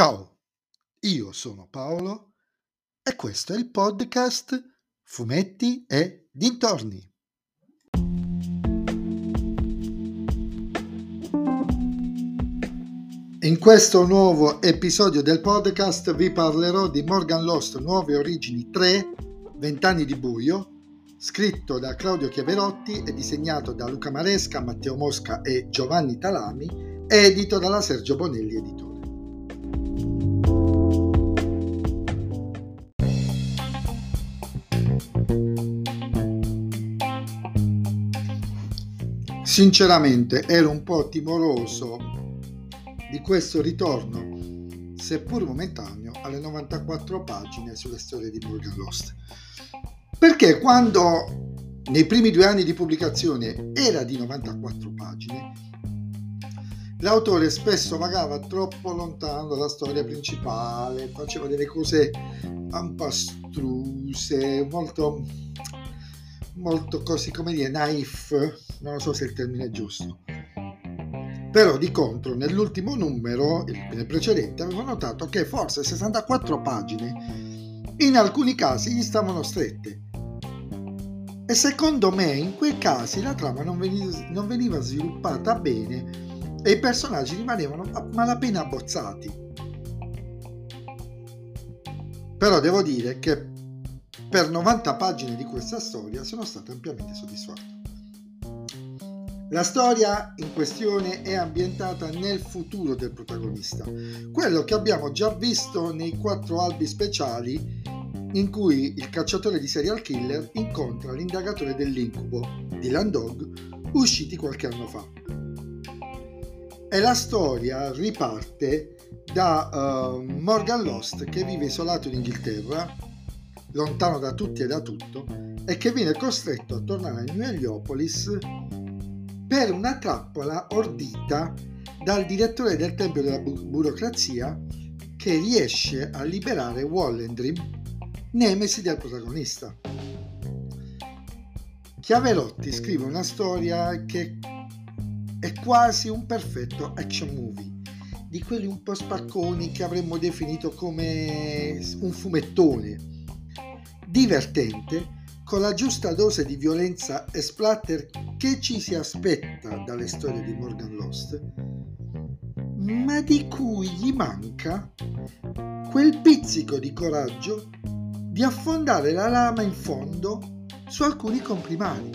Ciao, io sono Paolo e questo è il podcast Fumetti e Dintorni. In questo nuovo episodio del podcast vi parlerò di Morgan Lost Nuove Origini 3, Vent'anni di buio, scritto da Claudio Chiaverotti e disegnato da Luca Maresca, Matteo Mosca e Giovanni Talami, edito dalla Sergio Bonelli Editore. Sinceramente ero un po' timoroso di questo ritorno, seppur momentaneo, alle 94 pagine sulle storie di Morgan Lost. Perché quando nei primi due anni di pubblicazione era di 94 pagine, l'autore spesso vagava troppo lontano dalla storia principale, faceva delle cose un po' astruse, molto, molto così come dire, naif, non so se il termine è giusto. Però di contro nell'ultimo numero, nel precedente, avevo notato che forse 64 pagine in alcuni casi gli stavano strette. E secondo me in quei casi la trama non veniva, non veniva sviluppata bene e i personaggi rimanevano a malapena abbozzati. Però devo dire che per 90 pagine di questa storia sono stato ampiamente soddisfatto. La storia in questione è ambientata nel futuro del protagonista, quello che abbiamo già visto nei quattro albi speciali in cui il cacciatore di serial killer incontra l'indagatore dell'incubo, Dylan Dog, usciti qualche anno fa. E la storia riparte da uh, Morgan Lost che vive isolato in Inghilterra, lontano da tutti e da tutto, e che viene costretto a tornare a New Heliopolis per una trappola ordita dal direttore del Tempio della bu- Burocrazia che riesce a liberare Wallendrim, nemesi del protagonista. Chiaverotti scrive una storia che è quasi un perfetto action movie, di quelli un po' spacconi che avremmo definito come un fumettone, divertente, con la giusta dose di violenza e splatter che ci si aspetta dalle storie di Morgan Lost, ma di cui gli manca quel pizzico di coraggio di affondare la lama in fondo su alcuni comprimari.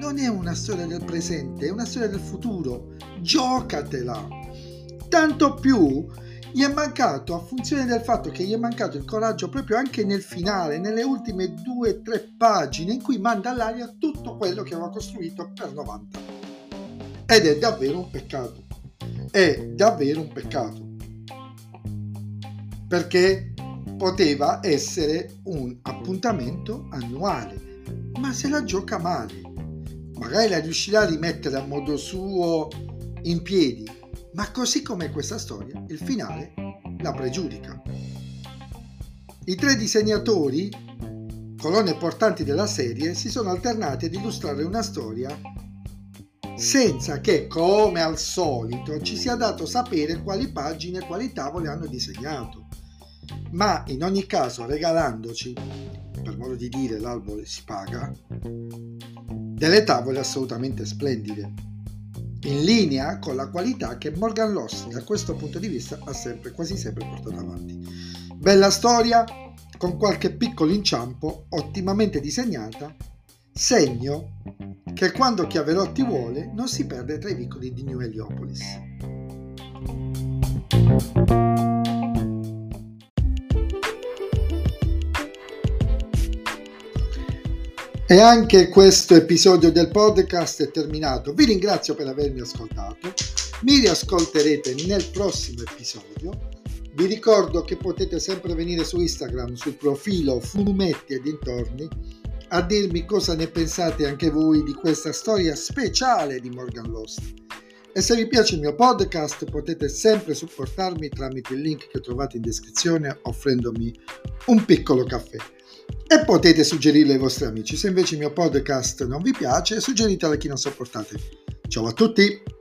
Non è una storia del presente, è una storia del futuro. Giocatela! Tanto più gli è mancato, a funzione del fatto che gli è mancato il coraggio proprio anche nel finale, nelle ultime due o tre pagine in cui manda all'aria tutto quello che aveva costruito per 90. Ed è davvero un peccato. È davvero un peccato. Perché poteva essere un appuntamento annuale, ma se la gioca male. Magari la riuscirà a rimettere a modo suo in piedi, ma così come questa storia, il finale la pregiudica. I tre disegnatori, colonne portanti della serie, si sono alternati ad illustrare una storia senza che, come al solito, ci sia dato sapere quali pagine e quali tavole hanno disegnato, ma in ogni caso regalandoci, per modo di dire l'albero si paga, delle tavole assolutamente splendide in linea con la qualità che Morgan Loss da questo punto di vista ha sempre, quasi sempre portato avanti. Bella storia, con qualche piccolo inciampo, ottimamente disegnata, segno che quando Chiaverotti vuole non si perde tra i vicoli di New Heliopolis. E anche questo episodio del podcast è terminato. Vi ringrazio per avermi ascoltato. Mi riascolterete nel prossimo episodio. Vi ricordo che potete sempre venire su Instagram sul profilo Fumetti e dintorni a dirmi cosa ne pensate anche voi di questa storia speciale di Morgan Lost. E se vi piace il mio podcast potete sempre supportarmi tramite il link che trovate in descrizione offrendomi un piccolo caffè e potete suggerirlo ai vostri amici. Se invece il mio podcast non vi piace, suggeritelo a chi non sopportate. Ciao a tutti!